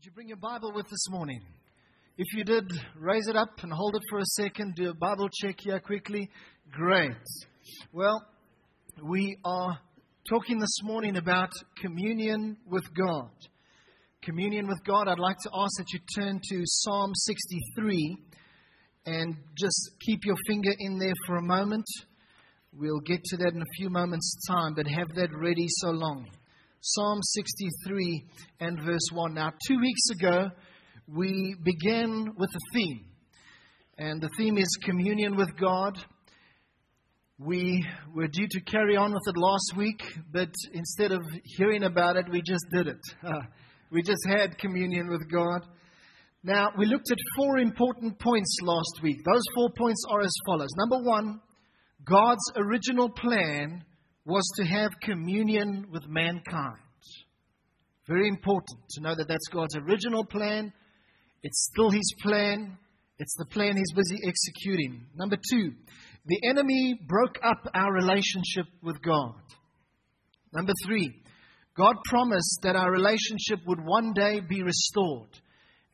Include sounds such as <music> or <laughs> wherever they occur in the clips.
Did you bring your Bible with this morning? If you did, raise it up and hold it for a second. Do a Bible check here quickly. Great. Well, we are talking this morning about communion with God. Communion with God. I'd like to ask that you turn to Psalm 63 and just keep your finger in there for a moment. We'll get to that in a few moments' time, but have that ready so long. Psalm 63 and verse 1. Now, two weeks ago, we began with a theme, and the theme is communion with God. We were due to carry on with it last week, but instead of hearing about it, we just did it. <laughs> we just had communion with God. Now, we looked at four important points last week. Those four points are as follows. Number one, God's original plan was to have communion with mankind. Very important to know that that's God's original plan. It's still His plan. It's the plan He's busy executing. Number two, the enemy broke up our relationship with God. Number three, God promised that our relationship would one day be restored.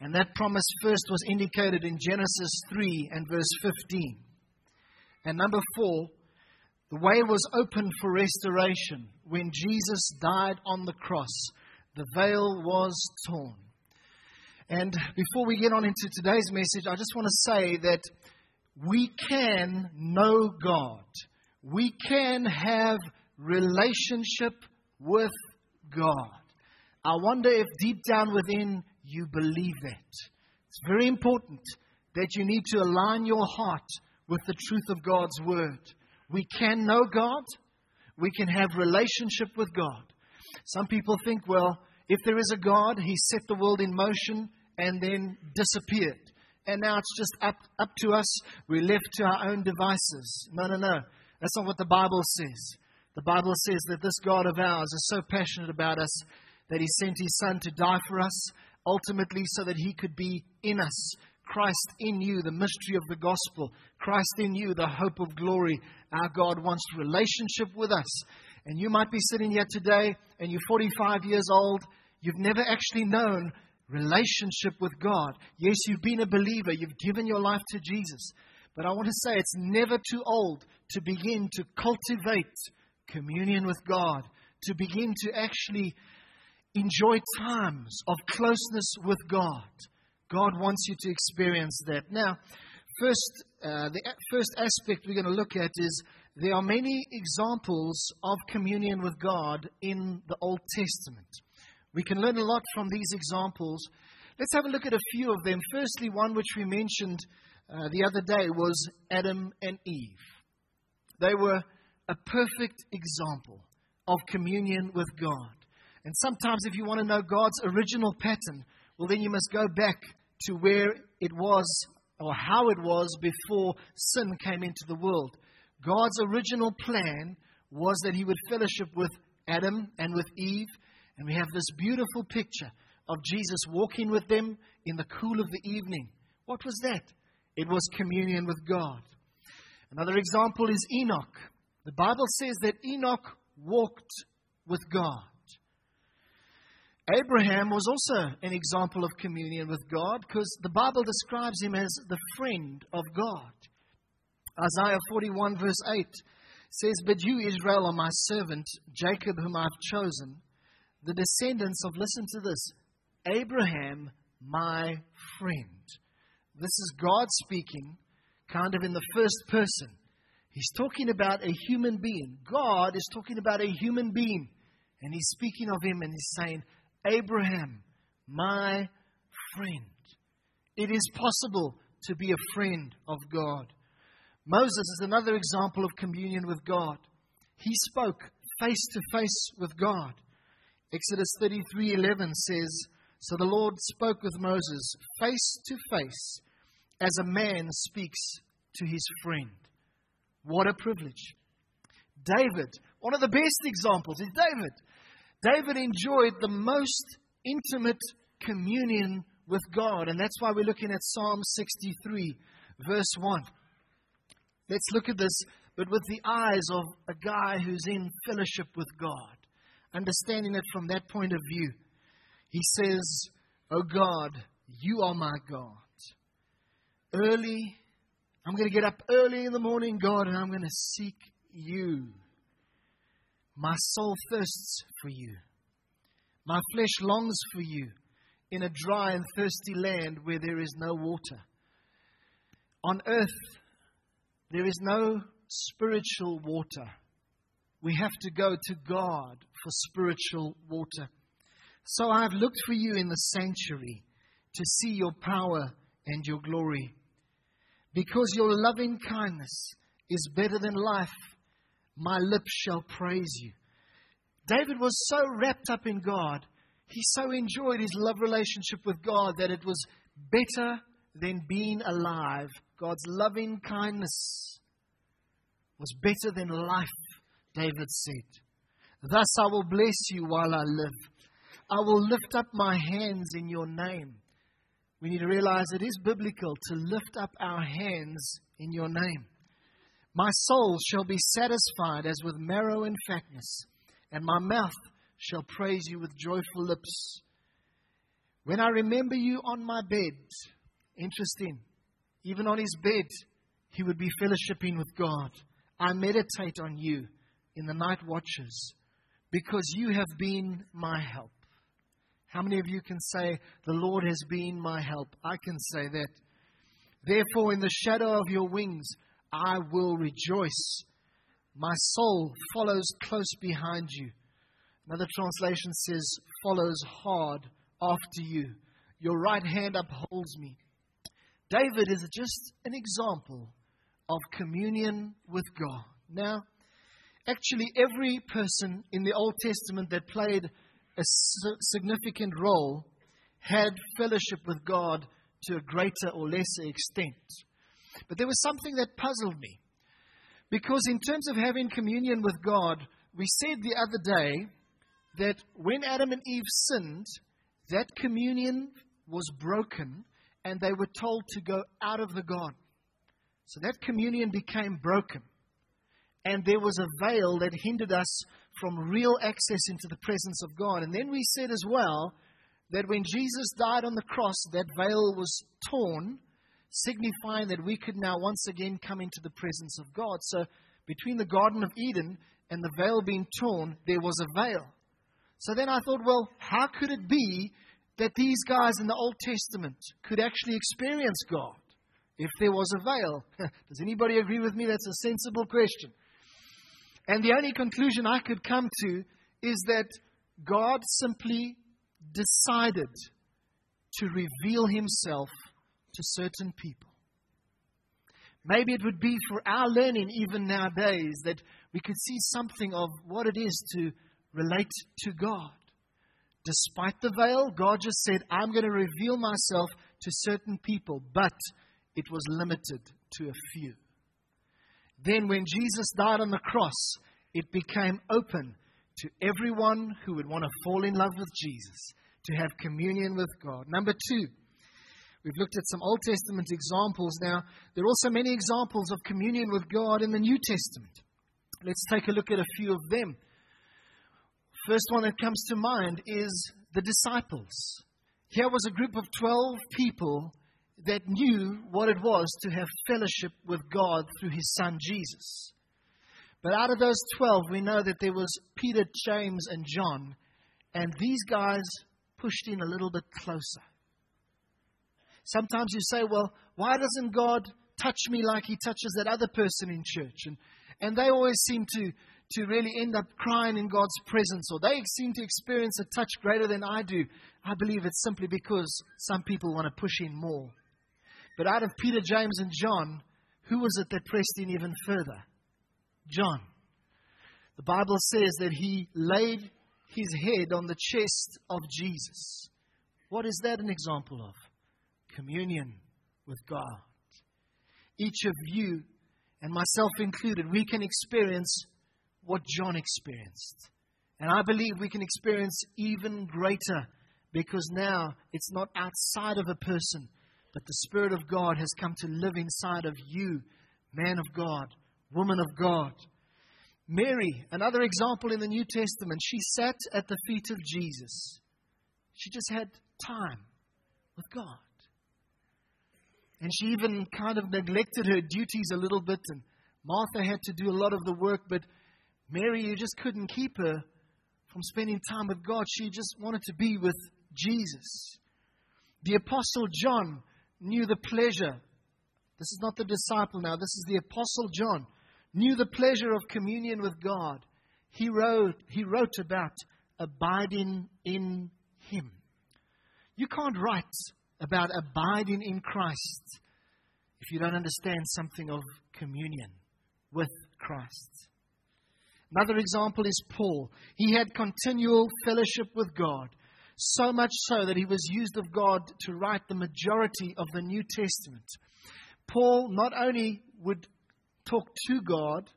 And that promise first was indicated in Genesis 3 and verse 15. And number four, the way was open for restoration when Jesus died on the cross. The veil was torn. And before we get on into today's message, I just want to say that we can know God. We can have relationship with God. I wonder if deep down within you believe that. It's very important that you need to align your heart with the truth of God's word. We can know God. We can have relationship with God. Some people think, well, if there is a God, He set the world in motion and then disappeared. And now it's just up, up to us. We're left to our own devices. No, no, no. That's not what the Bible says. The Bible says that this God of ours is so passionate about us that He sent His Son to die for us, ultimately so that He could be in us. Christ in you, the mystery of the gospel. Christ in you, the hope of glory. Our God wants relationship with us. And you might be sitting here today and you're 45 years old. You've never actually known relationship with God. Yes, you've been a believer. You've given your life to Jesus. But I want to say it's never too old to begin to cultivate communion with God, to begin to actually enjoy times of closeness with God. God wants you to experience that. Now, first, uh, the first aspect we're going to look at is there are many examples of communion with God in the Old Testament. We can learn a lot from these examples. Let's have a look at a few of them. Firstly, one which we mentioned uh, the other day was Adam and Eve. They were a perfect example of communion with God. And sometimes, if you want to know God's original pattern, well, then you must go back to where it was or how it was before sin came into the world. God's original plan was that He would fellowship with Adam and with Eve and we have this beautiful picture of Jesus walking with them in the cool of the evening. What was that? It was communion with God. Another example is Enoch. The Bible says that Enoch walked with God. Abraham was also an example of communion with God because the Bible describes him as the friend of God. Isaiah 41, verse 8 says, But you, Israel, are my servant, Jacob, whom I've chosen the descendants of, listen to this, Abraham, my friend. This is God speaking, kind of in the first person. He's talking about a human being. God is talking about a human being. And he's speaking of him and he's saying, Abraham, my friend. It is possible to be a friend of God. Moses is another example of communion with God. He spoke face to face with God. Exodus 33:11 says, "So the Lord spoke with Moses face to face as a man speaks to his friend." What a privilege. David, one of the best examples is David. David enjoyed the most intimate communion with God, and that's why we're looking at Psalm 63, verse 1. Let's look at this, but with the eyes of a guy who's in fellowship with God understanding it from that point of view. He says, Oh God, you are my God. Early, I'm going to get up early in the morning, God, and I'm going to seek you. My soul thirsts for you. My flesh longs for you in a dry and thirsty land where there is no water. On earth, there is no spiritual water. We have to go to God for spiritual water. So I have looked for you in the sanctuary to see your power and your glory. Because your loving kindness is better than life, my lips shall praise you. David was so wrapped up in God, he so enjoyed his love relationship with God that it was better than being alive. God's loving kindness was better than life, David said. Thus I will bless you while I live. I will lift up my hands in your name. We need to realize it is biblical to lift up our hands in your name. My soul shall be satisfied as with marrow and fatness, and my mouth shall praise you with joyful lips. When I remember you on my bed, interesting, even on his bed, he would be fellowshipping with God. I meditate on you in the night watches because you have been my help. How many of you can say, The Lord has been my help? I can say that. Therefore, in the shadow of your wings, I will rejoice. My soul follows close behind you. Another translation says, follows hard after you. Your right hand upholds me. David is just an example of communion with God. Now, actually, every person in the Old Testament that played a significant role had fellowship with God to a greater or lesser extent. But there was something that puzzled me. Because, in terms of having communion with God, we said the other day that when Adam and Eve sinned, that communion was broken and they were told to go out of the garden. So that communion became broken. And there was a veil that hindered us from real access into the presence of God. And then we said as well that when Jesus died on the cross, that veil was torn, signifying that we could now once again come into the presence of God. So between the Garden of Eden and the veil being torn, there was a veil. So then I thought, well, how could it be that these guys in the Old Testament could actually experience God if there was a veil? <laughs> Does anybody agree with me? That's a sensible question. And the only conclusion I could come to is that God simply decided to reveal himself to certain people. Maybe it would be for our learning, even nowadays, that we could see something of what it is to relate to God. Despite the veil, God just said, I'm going to reveal myself to certain people, but it was limited to a few. Then, when Jesus died on the cross, it became open to everyone who would want to fall in love with Jesus, to have communion with God. Number two, we've looked at some Old Testament examples. Now, there are also many examples of communion with God in the New Testament. Let's take a look at a few of them. First one that comes to mind is the disciples. Here was a group of 12 people that knew what it was to have fellowship with God through his son Jesus. But out of those 12, we know that there was Peter, James, and John, and these guys pushed in a little bit closer. Sometimes you say, well, why doesn't God touch me like he touches that other person in church? And, and they always seem to, to really end up crying in God's presence, or they seem to experience a touch greater than I do, I believe it's simply because some people want to push in more. But out of Peter, James, and John, who was it that pressed in even further? John. The Bible says that he laid his head on the chest of Jesus. What is that an example of? Communion with God. Each of you, and myself included, we can experience what John experienced. And I believe we can experience even greater because now it's not outside of a person, but the Spirit of God has come to live inside of you, man of God, woman of God. Mary, another example in the New Testament, she sat at the feet of Jesus. She just had time with God. And she even kind of neglected her duties a little bit, and Martha had to do a lot of the work, but Mary, you just couldn't keep her from spending time with God. She just wanted to be with Jesus. The Apostle John knew the pleasure. This is not the disciple now, this is the Apostle John. Knew the pleasure of communion with God. He wrote, he wrote about abiding in Him. You can't write about abiding in Christ if you don't understand something of communion with Christ. Another example is Paul. He had continual fellowship with God, so much so that he was used of God to write the majority of the New Testament. Paul not only would talk to God,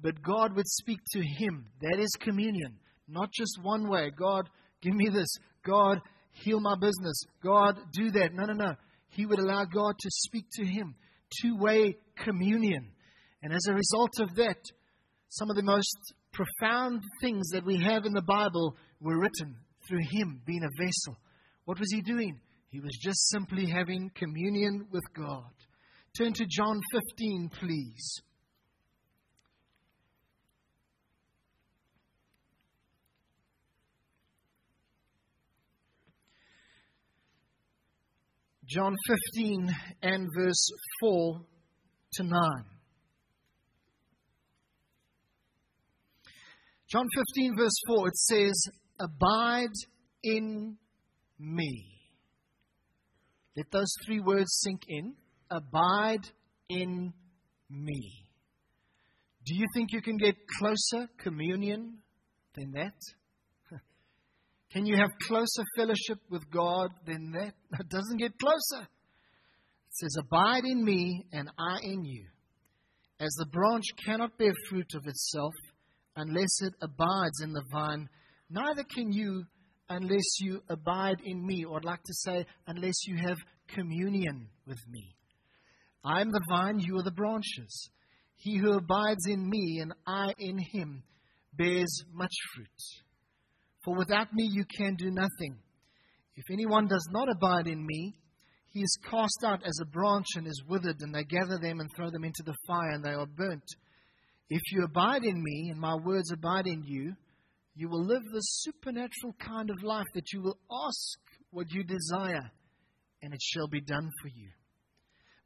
but God would speak to him. That is communion. Not just one way. God, give me this. God, heal my business. God, do that. No, no, no. He would allow God to speak to him. Two way communion. And as a result of that, some of the most profound things that we have in the Bible were written through him being a vessel. What was he doing? He was just simply having communion with God. Turn to John 15, please. John 15 and verse 4 to 9. John 15, verse 4, it says, Abide in me. Let those three words sink in. Abide in me. Do you think you can get closer communion than that? Can you have closer fellowship with God than that? <laughs> It doesn't get closer. It says, Abide in me and I in you. As the branch cannot bear fruit of itself unless it abides in the vine, neither can you unless you abide in me. Or I'd like to say, unless you have communion with me. I am the vine, you are the branches. He who abides in me and I in him bears much fruit. For without me you can do nothing. If anyone does not abide in me, he is cast out as a branch and is withered, and they gather them and throw them into the fire, and they are burnt. If you abide in me, and my words abide in you, you will live the supernatural kind of life that you will ask what you desire, and it shall be done for you.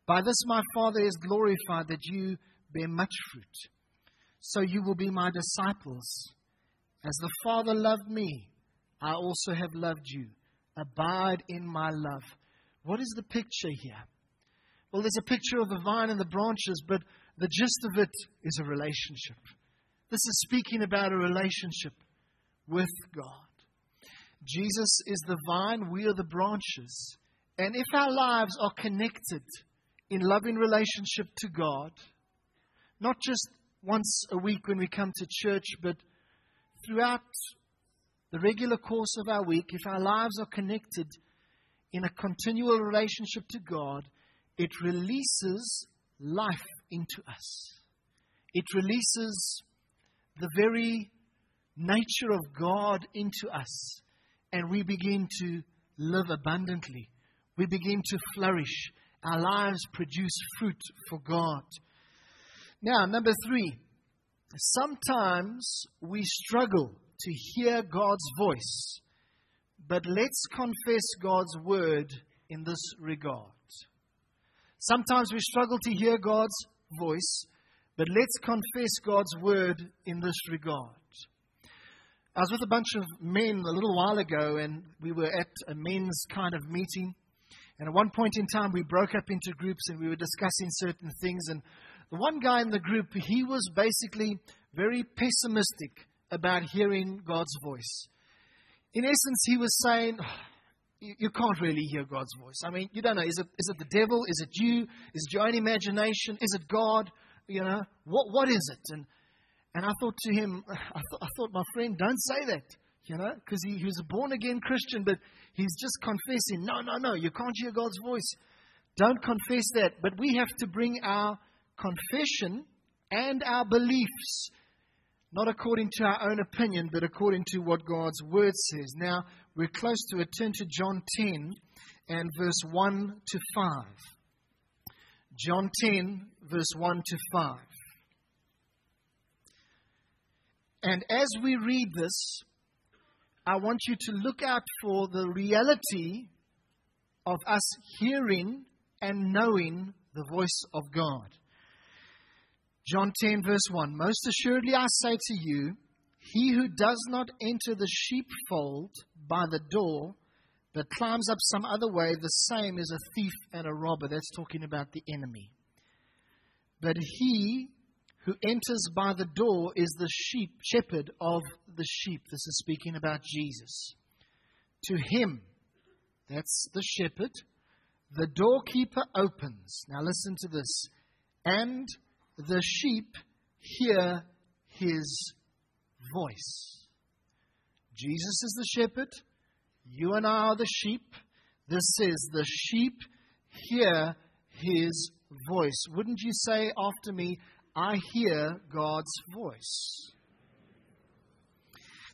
By this my Father is glorified that you bear much fruit. So you will be my disciples. As the Father loved me, I also have loved you. Abide in my love. What is the picture here? Well, there's a picture of the vine and the branches, but the gist of it is a relationship. This is speaking about a relationship with God. Jesus is the vine, we are the branches. And if our lives are connected in loving relationship to God, not just once a week when we come to church, but throughout the regular course of our week, if our lives are connected in a continual relationship to God, it releases life into us. It releases the very nature of God into us, and we begin to live abundantly. We begin to flourish. Our lives produce fruit for God. Now, number three, sometimes we struggle to hear God's voice, but let's confess God's word in this regard. Sometimes we struggle to hear God's voice, but let's confess God's word in this regard. I was with a bunch of men a little while ago, and we were at a men's kind of meeting. And at one point in time, we broke up into groups and we were discussing certain things. And the one guy in the group, he was basically very pessimistic about hearing God's voice. In essence, he was saying, oh, you, you, can't really hear God's voice. I mean, you don't know. Is it, is it the devil? Is it you? Is it your own imagination? Is it God? You know, what, what is it? And, and I thought to him, ah, I, th- I thought, my friend, don't say that, you know, because he, he was a born again Christian, but he's just confessing, no, no, no, you can't hear God's voice. Don't confess that. But we have to bring our confession and our beliefs not according to our own opinion, but according to what God's word says. Now, we're close to it. Turn to John 10 and verse 1 to 5. John 10, verse 1 to 5. And as we read this, I want you to look out for the reality of us hearing and knowing the voice of God. John 10, verse 1 Most assuredly I say to you, he who does not enter the sheepfold by the door, but climbs up some other way, the same is a thief and a robber. That's talking about the enemy. But he who enters by the door is the sheep, shepherd of the sheep. This is speaking about Jesus. To him, that's the shepherd, the doorkeeper opens. Now listen to this. And the sheep hear his voice. Jesus is the shepherd. You and I are the sheep. This says, the sheep hear his voice. Wouldn't you say after me, I hear God's voice?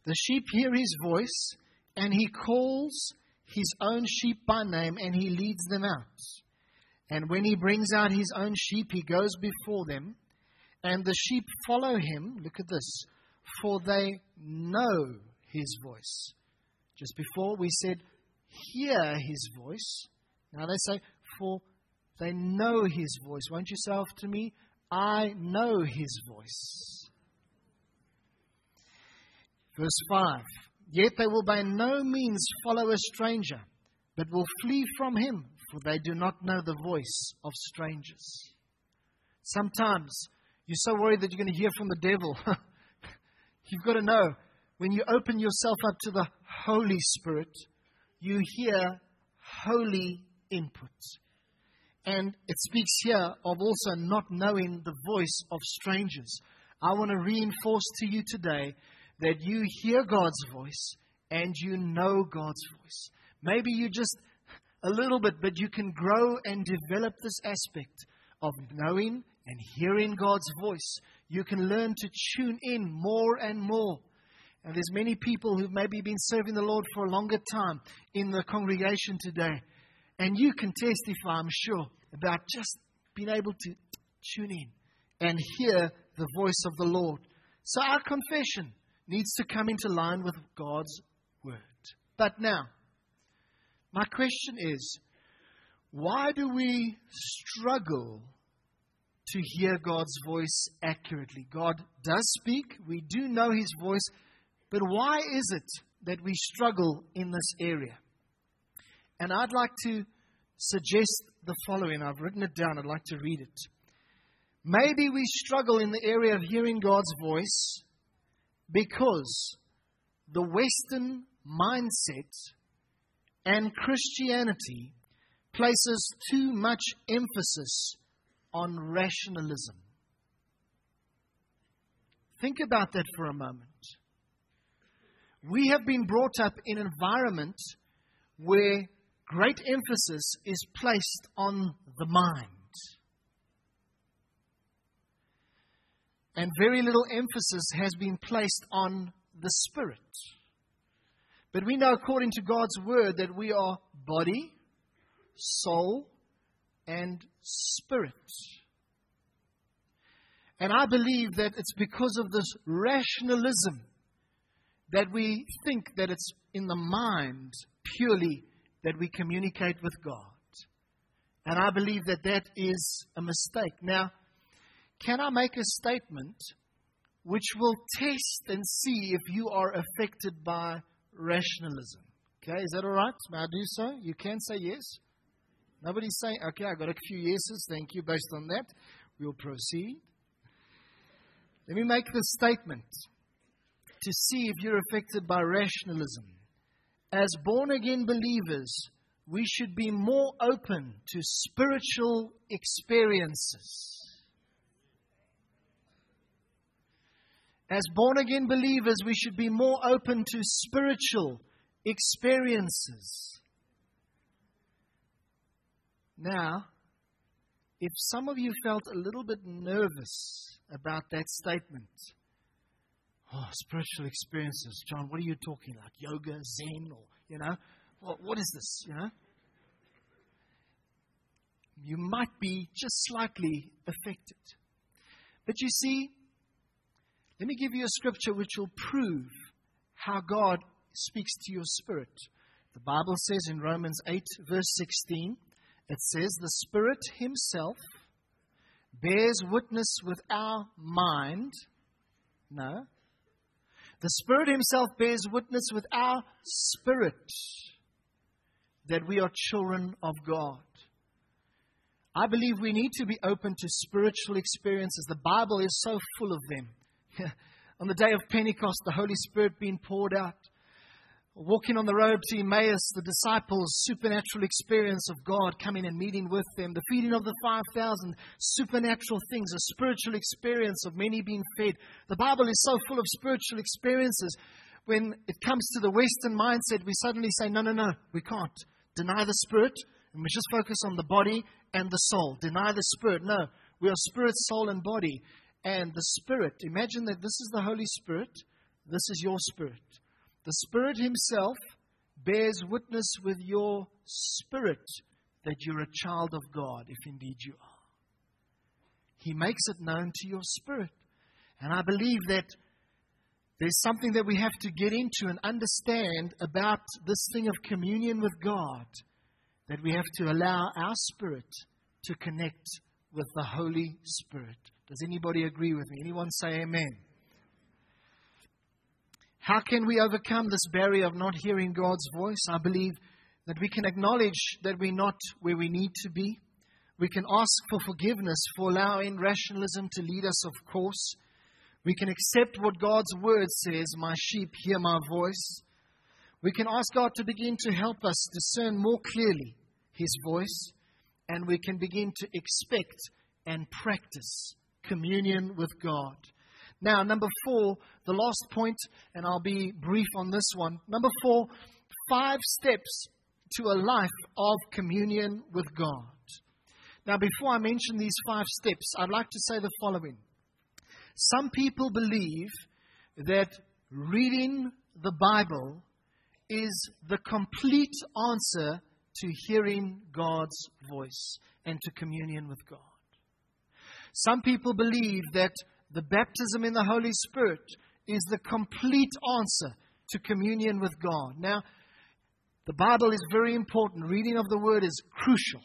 The sheep hear his voice, and he calls his own sheep by name, and he leads them out. And when he brings out his own sheep, he goes before them, and the sheep follow him. Look at this. For they know his voice. Just before we said, hear his voice. Now they say, for they know his voice. Won't you say after me? I know his voice. Verse 5 Yet they will by no means follow a stranger, but will flee from him, for they do not know the voice of strangers. Sometimes you're so worried that you're going to hear from the devil. <laughs> You've got to know when you open yourself up to the Holy Spirit, you hear holy input. And it speaks here of also not knowing the voice of strangers. I want to reinforce to you today that you hear God's voice and you know God's voice. Maybe you just a little bit, but you can grow and develop this aspect of knowing and hearing God's voice. You can learn to tune in more and more. And there's many people who've maybe been serving the Lord for a longer time in the congregation today. And you can testify, I'm sure, about just being able to tune in and hear the voice of the Lord. So our confession needs to come into line with God's word. But now, my question is why do we struggle to hear God's voice accurately? God does speak, we do know his voice, but why is it that we struggle in this area? And I'd like to suggest the following. I've written it down, I'd like to read it. Maybe we struggle in the area of hearing God's voice because the Western mindset and Christianity places too much emphasis on rationalism. Think about that for a moment. We have been brought up in an environment where great emphasis is placed on the mind. And very little emphasis has been placed on the spirit. But we know, according to God's word, that we are body, soul, and spirit. And I believe that it's because of this rationalism that we think that it's in the mind purely that we communicate with God. And I believe that that is a mistake. Now, can I make a statement which will test and see if you are affected by rationalism? Okay, is that all right? May I do so? You can say yes. Nobody's saying, okay, I got a few yeses. Thank you. Based on that, we'll proceed. Let me make this statement to see if you're affected by rationalism. As born again believers, we should be more open to spiritual experiences. As born again believers, we should be more open to spiritual experiences. Now, if some of you felt a little bit nervous about that statement, Oh, spiritual experiences. John, what are you talking like? Yoga, Zen, or, you know? What, what is this, you know? You might be just slightly affected. But you see, let me give you a scripture which will prove how God speaks to your spirit. The Bible says in Romans 8, verse 16, it says, The Spirit Himself bears witness with our mind. No. The Spirit Himself bears witness with our spirit that we are children of God. I believe we need to be open to spiritual experiences. The Bible is so full of them. <laughs> on the day of Pentecost, the Holy Spirit being poured out. Walking on the road to Emmaus, the disciples' supernatural experience of God coming and meeting with them. The feeding of the 5,000, supernatural things, a spiritual experience of many being fed. The Bible is so full of spiritual experiences. When it comes to the Western mindset, we suddenly say, no, no, no, we can't. Deny the Spirit, and we just focus on the body and the soul. Deny the Spirit. No, we are spirit, soul, and body and the Spirit. Imagine that this is the Holy Spirit, this is your spirit. The Spirit Himself bears witness with your spirit that you're a child of God, if indeed you are. He makes it known to your spirit. And I believe that there's something that we have to get into and understand about this thing of communion with God, that we have to allow our spirit to connect with the Holy Spirit. Does anybody agree with me? Anyone say amen? How can we overcome this barrier of not hearing God's voice? I believe that we can acknowledge that we're not where we need to be. We can ask for forgiveness for allowing rationalism to lead us, of course. We can accept what God's word says My sheep hear my voice. We can ask God to begin to help us discern more clearly His voice, and we can begin to expect and practice communion with God. Now, number four, the last point, and I'll be brief on this one. Number four, five steps to a life of communion with God. Now, before I mention these five steps, I'd like to say the following. Some people believe that reading the Bible is the complete answer to hearing God's voice and to communion with God. Some people believe that the baptism in the Holy Spirit is the complete answer to communion with God. Now, the Bible is very important. Reading of the Word is crucial.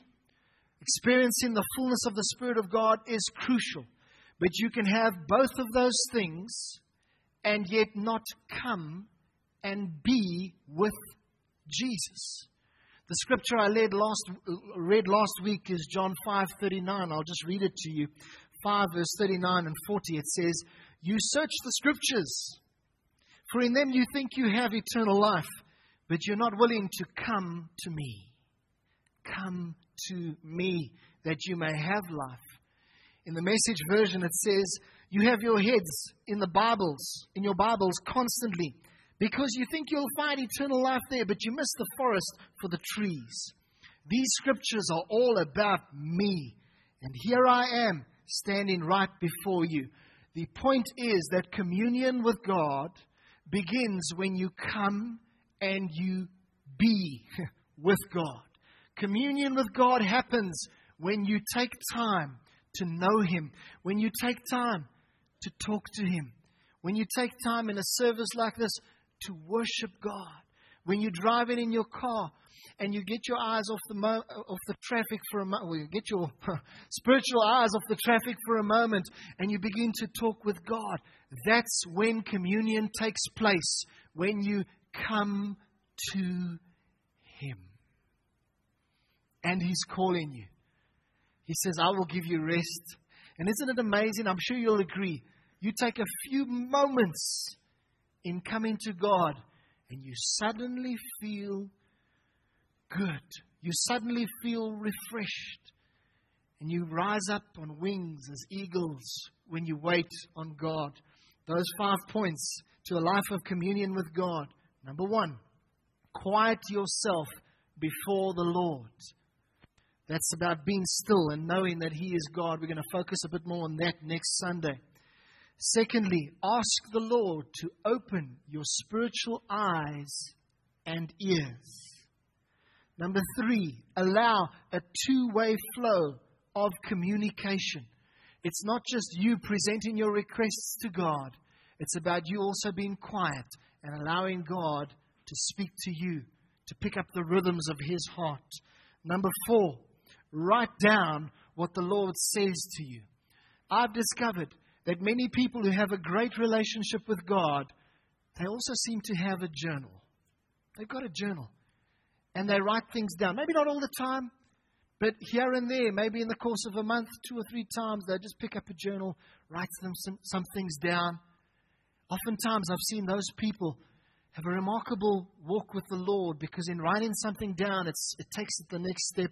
Experiencing the fullness of the Spirit of God is crucial. But you can have both of those things and yet not come and be with Jesus. The scripture I read last, read last week is John 5:39. I'll just read it to you. 5 verse 39 and 40 it says, "You search the scriptures, for in them you think you have eternal life, but you're not willing to come to me. Come to me that you may have life." In the message version it says, "You have your heads in the Bibles, in your Bibles constantly." Because you think you'll find eternal life there, but you miss the forest for the trees. These scriptures are all about me. And here I am standing right before you. The point is that communion with God begins when you come and you be <laughs> with God. Communion with God happens when you take time to know Him, when you take time to talk to Him, when you take time in a service like this to worship God. When you're driving in your car and you get your eyes off the, mo- off the traffic for a moment, well, you get your <laughs> spiritual eyes off the traffic for a moment and you begin to talk with God, that's when communion takes place, when you come to Him. And He's calling you. He says, I will give you rest. And isn't it amazing? I'm sure you'll agree. You take a few moments in coming to God, and you suddenly feel good. You suddenly feel refreshed. And you rise up on wings as eagles when you wait on God. Those five points to a life of communion with God. Number one, quiet yourself before the Lord. That's about being still and knowing that He is God. We're going to focus a bit more on that next Sunday. Secondly, ask the Lord to open your spiritual eyes and ears. Number three, allow a two way flow of communication. It's not just you presenting your requests to God, it's about you also being quiet and allowing God to speak to you, to pick up the rhythms of His heart. Number four, write down what the Lord says to you. I've discovered that many people who have a great relationship with God, they also seem to have a journal. They've got a journal. And they write things down. Maybe not all the time, but here and there, maybe in the course of a month, two or three times, they just pick up a journal, write them some, some things down. Oftentimes, I've seen those people have a remarkable walk with the Lord because in writing something down, it takes it the next step.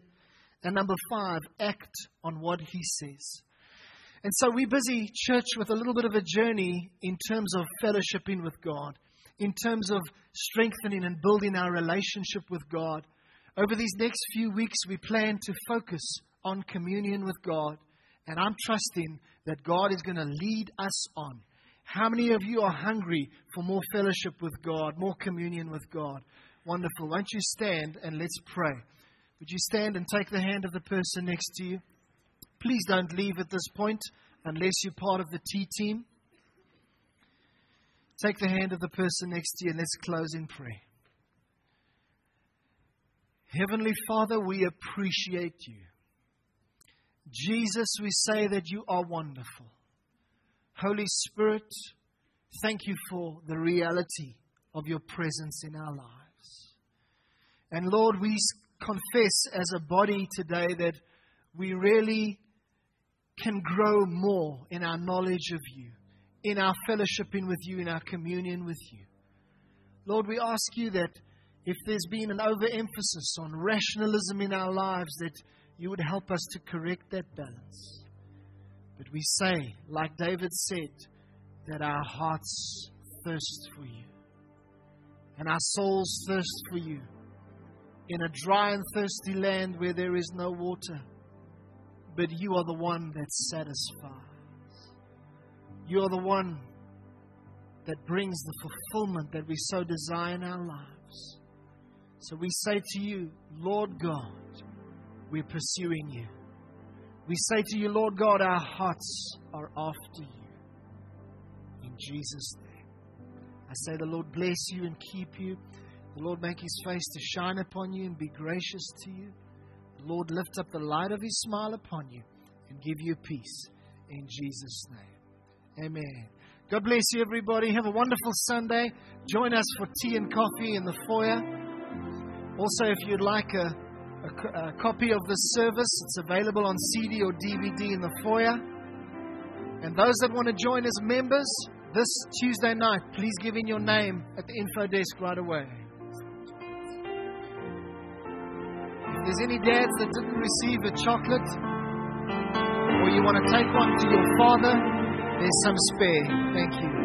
And number five, act on what He says. And so we're busy, church, with a little bit of a journey in terms of fellowshipping with God, in terms of strengthening and building our relationship with God. Over these next few weeks, we plan to focus on communion with God. And I'm trusting that God is going to lead us on. How many of you are hungry for more fellowship with God, more communion with God? Wonderful. Won't you stand and let's pray? Would you stand and take the hand of the person next to you? Please don't leave at this point unless you're part of the T team. Take the hand of the person next to you and let's close in prayer. Heavenly Father, we appreciate you. Jesus, we say that you are wonderful. Holy Spirit, thank you for the reality of your presence in our lives. And Lord, we confess as a body today that we really can grow more in our knowledge of you, in our fellowshipping with you, in our communion with you. Lord, we ask you that if there's been an overemphasis on rationalism in our lives, that you would help us to correct that balance. But we say, like David said, that our hearts thirst for you, and our souls thirst for you. In a dry and thirsty land where there is no water, but you are the one that satisfies. You are the one that brings the fulfillment that we so desire in our lives. So we say to you, Lord God, we're pursuing you. We say to you, Lord God, our hearts are after you. In Jesus' name. I say, the Lord bless you and keep you. The Lord make his face to shine upon you and be gracious to you. Lord, lift up the light of His smile upon you and give you peace in Jesus' name. Amen. God bless you, everybody. Have a wonderful Sunday. Join us for tea and coffee in the foyer. Also, if you'd like a, a, a copy of this service, it's available on CD or DVD in the foyer. And those that want to join as members this Tuesday night, please give in your name at the info desk right away. There's any dads that didn't receive a chocolate, or you want to take one to your father, there's some spare. Thank you.